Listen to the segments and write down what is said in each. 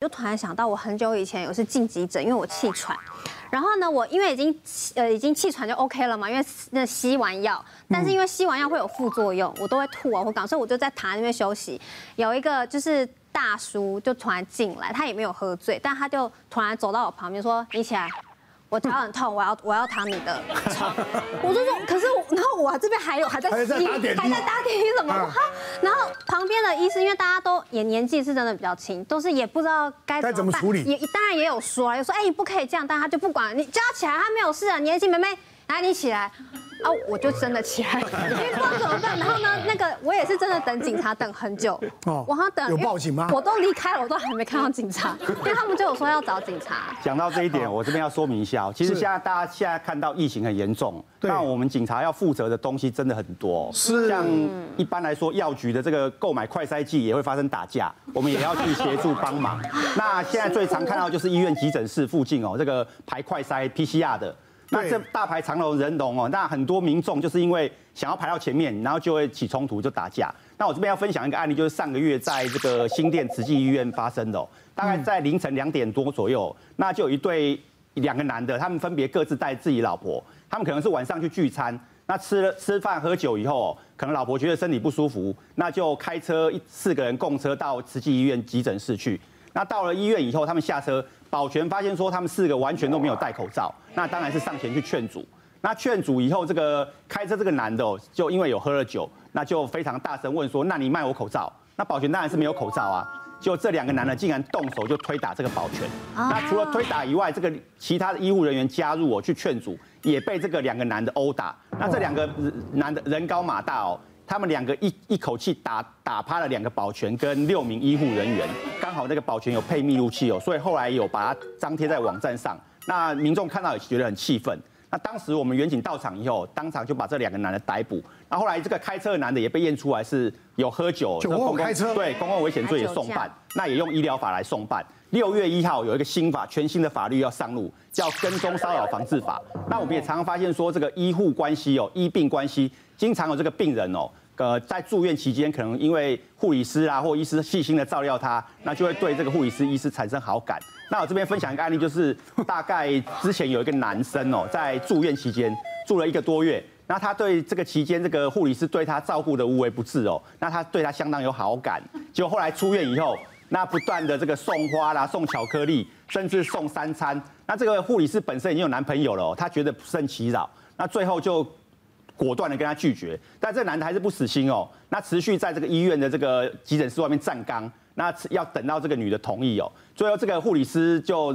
就突然想到，我很久以前有次进急诊，因为我气喘。然后呢，我因为已经呃已经气喘就 OK 了嘛，因为那吸完药，但是因为吸完药会有副作用，我都会吐啊，我感受我就在躺在那边休息。有一个就是大叔就突然进来，他也没有喝醉，但他就突然走到我旁边说：“你起来。”我脚很痛，我要我要躺你的床。我就说，可是我，然后我这边还有还在吸，还在打点滴什么？哈，然后旁边的医生，因为大家都也年纪是真的比较轻，都是也不知道该怎么办，也当然也有说，有说哎你不可以这样，但他就不管你叫他起来，他没有事啊，年轻妹妹，来你起来。啊，我就真的起来，因为不知道怎么办。然后呢，那个我也是真的等警察等很久。哦，我好像等。有报警吗？我都离开了，我都还没看到警察，因为他们就有说要找警察。讲到这一点，我这边要说明一下，其实现在大家现在看到疫情很严重，那我们警察要负责的东西真的很多。是。像一般来说，药局的这个购买快筛剂也会发生打架，我们也要去协助帮忙。那现在最常看到就是医院急诊室附近哦，这个排快筛 PCR 的。那这大排长龙人龙哦，那很多民众就是因为想要排到前面，然后就会起冲突，就打架。那我这边要分享一个案例，就是上个月在这个新店慈济医院发生的，大概在凌晨两点多左右，那就有一对两个男的，他们分别各自带自己老婆，他们可能是晚上去聚餐，那吃了吃饭喝酒以后，可能老婆觉得身体不舒服，那就开车四个人共车到慈济医院急诊室去。那到了医院以后，他们下车。保全发现说他们四个完全都没有戴口罩，那当然是上前去劝阻。那劝阻以后，这个开车这个男的哦，就因为有喝了酒，那就非常大声问说：“那你卖我口罩？”那保全当然是没有口罩啊。就这两个男的竟然动手就推打这个保全。那除了推打以外，这个其他的医护人员加入我去劝阻，也被这个两个男的殴打。那这两个男的人高马大哦。他们两个一一口气打打趴了两个保全跟六名医护人员，刚好那个保全有配密录器哦，所以后来有把它张贴在网站上。那民众看到也觉得很气愤。那当时我们远警到场以后，当场就把这两个男的逮捕。那后来这个开车的男的也被验出来是有喝酒，酒后开车，对公共危险罪也送办，那也用医疗法来送办。六月一号有一个新法，全新的法律要上路，叫跟踪骚扰防治法。那我们也常常发现说，这个医护关系哦，医病关系，经常有这个病人哦。呃，在住院期间，可能因为护理师啊或医师细心的照料他，那就会对这个护理师、医师产生好感。那我这边分享一个案例，就是大概之前有一个男生哦，在住院期间住了一个多月，那他对这个期间这个护理师对他照顾的无微不至哦，那他对他相当有好感。结果后来出院以后，那不断的这个送花啦、送巧克力，甚至送三餐。那这个护理师本身已经有男朋友了，他觉得不胜其扰，那最后就。果断的跟他拒绝，但这个男的还是不死心哦，那持续在这个医院的这个急诊室外面站岗，那要等到这个女的同意哦，最后这个护理师就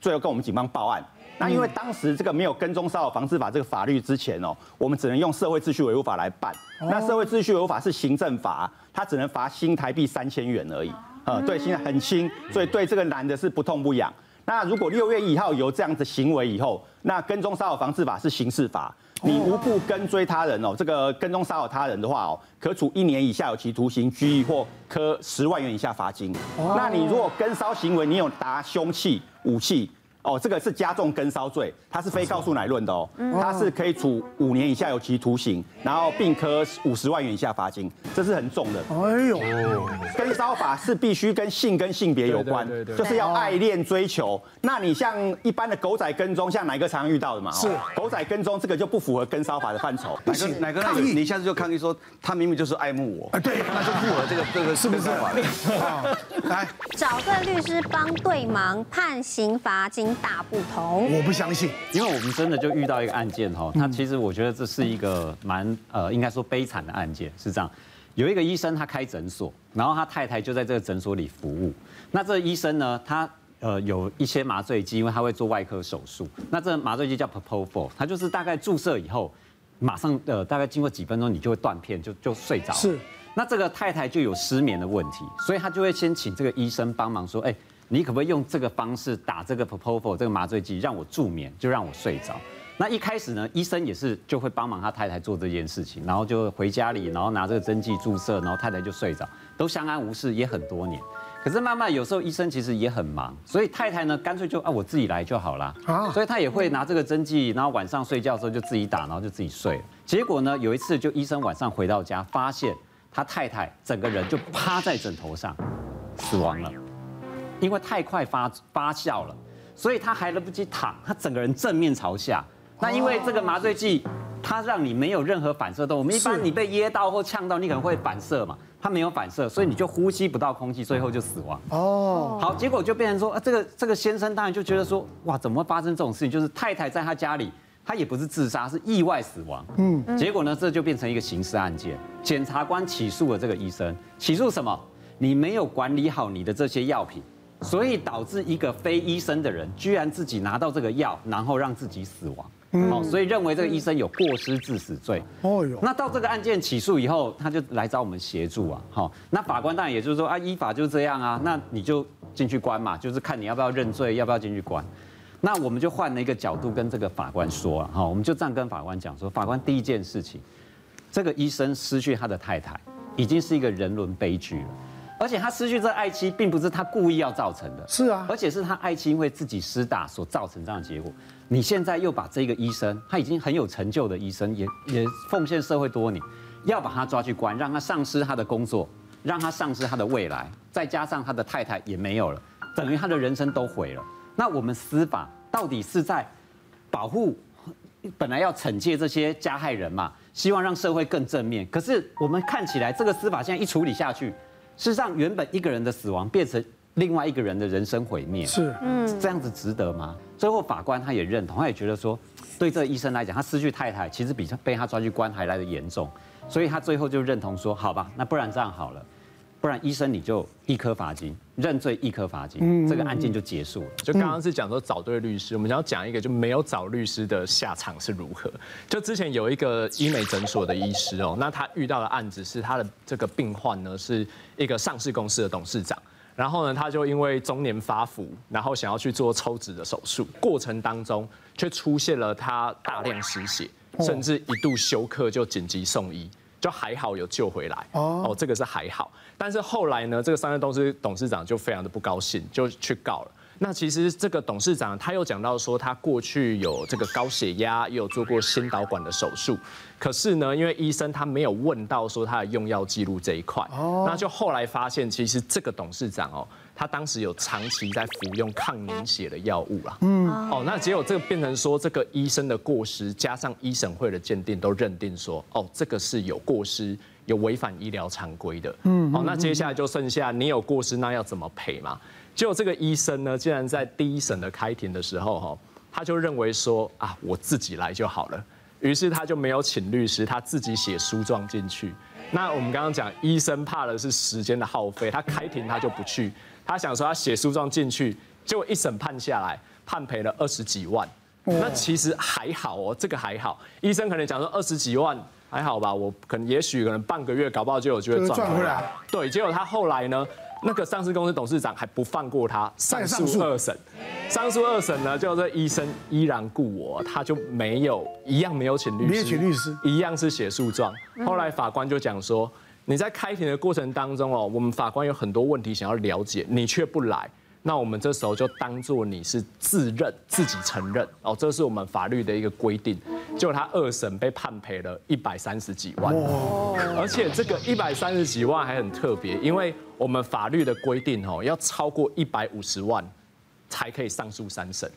最后跟我们警方报案，那因为当时这个没有跟踪骚扰防治法这个法律之前哦，我们只能用社会秩序维护法来办，那社会秩序维护法是行政法，它只能罚新台币三千元而已，呃，对，现在很轻，所以对这个男的是不痛不痒。那如果六月一号有这样的行为以后，那跟踪骚扰防治法是刑事法。你无故跟追他人哦，这个跟踪骚扰他人的话哦，可处一年以下有期徒刑、拘役或科十万元以下罚金。那你如果跟骚行为，你有拿凶器、武器。哦，这个是加重跟骚罪，它是非告诉乃论的哦，它是可以处五年以下有期徒刑，然后并科五十万元以下罚金，这是很重的。哎呦，跟骚法是必须跟性跟性别有关，就是要爱恋追求。那你像一般的狗仔跟踪，像哪个常常遇到的嘛？是狗仔跟踪，这个就不符合跟骚法的范畴。乃哥，乃哥，那你你下次就抗议说，他明明就是爱慕我。啊，对，那就符合这个这个 是不是？来，找个律师帮对忙，判刑罚金。大不同，我不相信，因为我们真的就遇到一个案件哈，那其实我觉得这是一个蛮呃，应该说悲惨的案件，是这样，有一个医生他开诊所，然后他太太就在这个诊所里服务，那这个医生呢，他呃有一些麻醉剂，因为他会做外科手术，那这麻醉剂叫 Propofol，他就是大概注射以后，马上呃大概经过几分钟你就会断片，就就睡着，是，那这个太太就有失眠的问题，所以他就会先请这个医生帮忙说，哎。你可不可以用这个方式打这个 propofol 这个麻醉剂，让我助眠，就让我睡着？那一开始呢，医生也是就会帮忙他太太做这件事情，然后就回家里，然后拿这个针剂注射，然后太太就睡着，都相安无事，也很多年。可是慢慢有时候医生其实也很忙，所以太太呢干脆就啊我自己来就好了，所以他也会拿这个针剂，然后晚上睡觉的时候就自己打，然后就自己睡。结果呢，有一次就医生晚上回到家，发现他太太整个人就趴在枕头上死亡了。因为太快发发酵了，所以他还来不及躺，他整个人正面朝下。那因为这个麻醉剂，它让你没有任何反射动。我们一般你被噎到或呛到，你可能会反射嘛，它没有反射，所以你就呼吸不到空气，最后就死亡。哦，好，结果就变成说，啊，这个这个先生当然就觉得说，哇，怎么会发生这种事情？就是太太在他家里，他也不是自杀，是意外死亡。嗯，结果呢，这就变成一个刑事案件。检察官起诉了这个医生，起诉什么？你没有管理好你的这些药品，所以导致一个非医生的人居然自己拿到这个药，然后让自己死亡。好，所以认为这个医生有过失致死罪。哦哟，那到这个案件起诉以后，他就来找我们协助啊。好，那法官当然也就是说啊，依法就是这样啊，那你就进去关嘛，就是看你要不要认罪，要不要进去关。那我们就换了一个角度跟这个法官说啊，好，我们就这样跟法官讲说，法官第一件事情，这个医生失去他的太太，已经是一个人伦悲剧了。而且他失去这爱妻，并不是他故意要造成的，是啊，而且是他爱妻因为自己失打所造成这样的结果。你现在又把这个医生，他已经很有成就的医生，也也奉献社会多年，要把他抓去关，让他丧失他的工作，让他丧失他的未来，再加上他的太太也没有了，等于他的人生都毁了。那我们司法到底是在保护，本来要惩戒这些加害人嘛，希望让社会更正面。可是我们看起来，这个司法现在一处理下去。事实上，原本一个人的死亡变成另外一个人的人生毁灭，是，嗯，这样子值得吗？最后法官他也认同，他也觉得说，对这个医生来讲，他失去太太其实比他被他抓去关还来的严重，所以他最后就认同说，好吧，那不然这样好了。不然医生你就一颗罚金，认罪一颗罚金，这个案件就结束了。就刚刚是讲说找对律师，我们想要讲一个就没有找律师的下场是如何。就之前有一个医美诊所的医师哦，那他遇到的案子是他的这个病患呢是一个上市公司的董事长，然后呢他就因为中年发福，然后想要去做抽脂的手术，过程当中却出现了他大量失血，甚至一度休克就紧急送医。就还好有救回来哦，这个是还好。但是后来呢，这个商业公司董事长就非常的不高兴，就去告了。那其实这个董事长他又讲到说，他过去有这个高血压，也有做过心导管的手术。可是呢，因为医生他没有问到说他的用药记录这一块，那就后来发现，其实这个董事长哦。他当时有长期在服用抗凝血的药物啦，嗯，哦，那结果这个变成说这个医生的过失，加上医审会的鉴定都认定说，哦，这个是有过失，有违反医疗常规的，嗯，好，那接下来就剩下你有过失，那要怎么赔嘛？结果这个医生呢，竟然在第一审的开庭的时候，哈，他就认为说啊，我自己来就好了，于是他就没有请律师，他自己写诉状进去。那我们刚刚讲，医生怕的是时间的耗费，他开庭他就不去。他想说他写诉状进去，结果一审判下来，判赔了二十几万。那其实还好哦，这个还好。医生可能讲说二十几万还好吧，我可能也许可能半个月搞不好就有机会赚回来。对，结果他后来呢，那个上市公司董事长还不放过他，上诉二审。上诉二审呢，就是医生依然故我，他就没有一样没有请律师，没有请律师，一样是写诉状。后来法官就讲说。你在开庭的过程当中哦，我们法官有很多问题想要了解，你却不来，那我们这时候就当做你是自认自己承认哦，这是我们法律的一个规定。结果他二审被判赔了一百三十几万，而且这个一百三十几万还很特别，因为我们法律的规定哦，要超过一百五十万才可以上诉三审。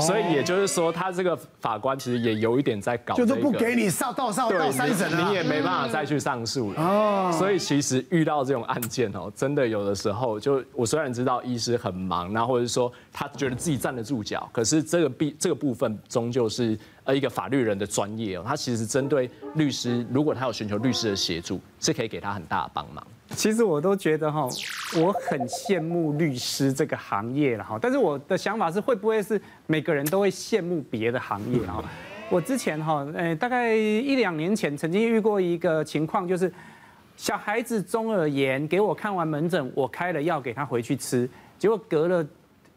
所以也就是说，他这个法官其实也有一点在搞，就是不给你上到上到三审，你也没办法再去上诉了。哦，所以其实遇到这种案件哦，真的有的时候，就我虽然知道医师很忙，那或者说他觉得自己站得住脚，可是这个必这个部分终究是呃一个法律人的专业哦，他其实针对律师，如果他有寻求律师的协助，是可以给他很大的帮忙。其实我都觉得哈，我很羡慕律师这个行业了哈。但是我的想法是，会不会是每个人都会羡慕别的行业哈？我之前哈，呃，大概一两年前曾经遇过一个情况，就是小孩子中耳炎，给我看完门诊，我开了药给他回去吃，结果隔了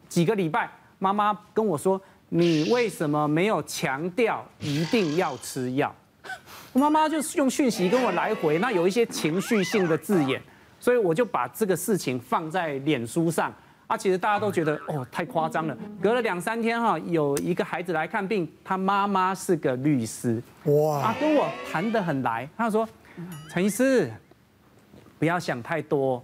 几个礼拜，妈妈跟我说：“你为什么没有强调一定要吃药？”我妈妈就是用讯息跟我来回，那有一些情绪性的字眼，所以我就把这个事情放在脸书上。啊，其实大家都觉得哦，太夸张了。隔了两三天哈，有一个孩子来看病，他妈妈是个律师，哇，啊，跟我谈得很来。他说：“陈医师，不要想太多，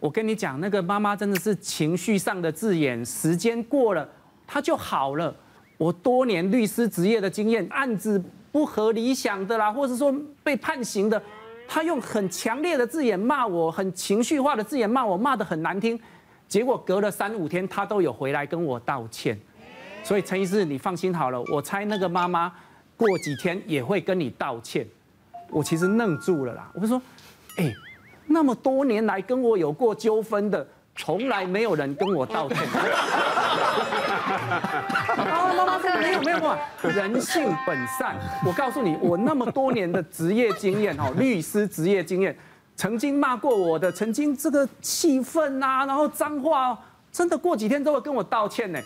我跟你讲，那个妈妈真的是情绪上的字眼，时间过了，她就好了。我多年律师职业的经验，案子不合理想的啦，或者说被判刑的，他用很强烈的字眼骂我，很情绪化的字眼骂我，骂得很难听。结果隔了三五天，他都有回来跟我道歉。所以陈医师，你放心好了，我猜那个妈妈过几天也会跟你道歉。我其实愣住了啦，我就说，哎，那么多年来跟我有过纠纷的。从来没有人跟我道歉。妈妈妈，没有没有没有，人性本善。我告诉你，我那么多年的职业经验哦，律师职业经验，曾经骂过我的，曾经这个气愤啊，然后脏话，真的过几天都会跟我道歉呢。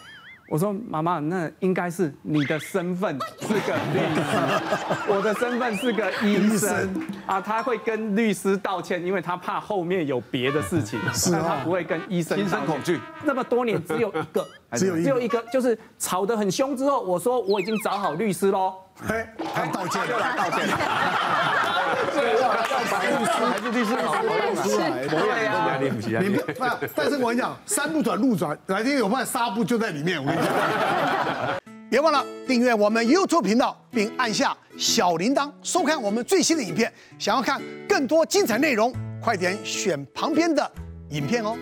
我说妈妈，那应该是你的身份是个律师，我的身份是个医生啊。他会跟律师道歉，因为他怕后面有别的事情，但他不会跟医生。心生恐惧。那么多年只有一个，只有只有一个，就是吵得很凶之后，我说我已经找好律师喽。嘿，他道歉，又来道歉。对，要要把律师还是律师好好弄出来。对呀，你不，但是我跟你讲，山不转路转，来天有办法纱布就在里面。我跟你讲，别忘了订阅我们 YouTube 频道，并按下小铃铛，收看我们最新的影片。想要看更多精彩内容，快点选旁边的影片哦。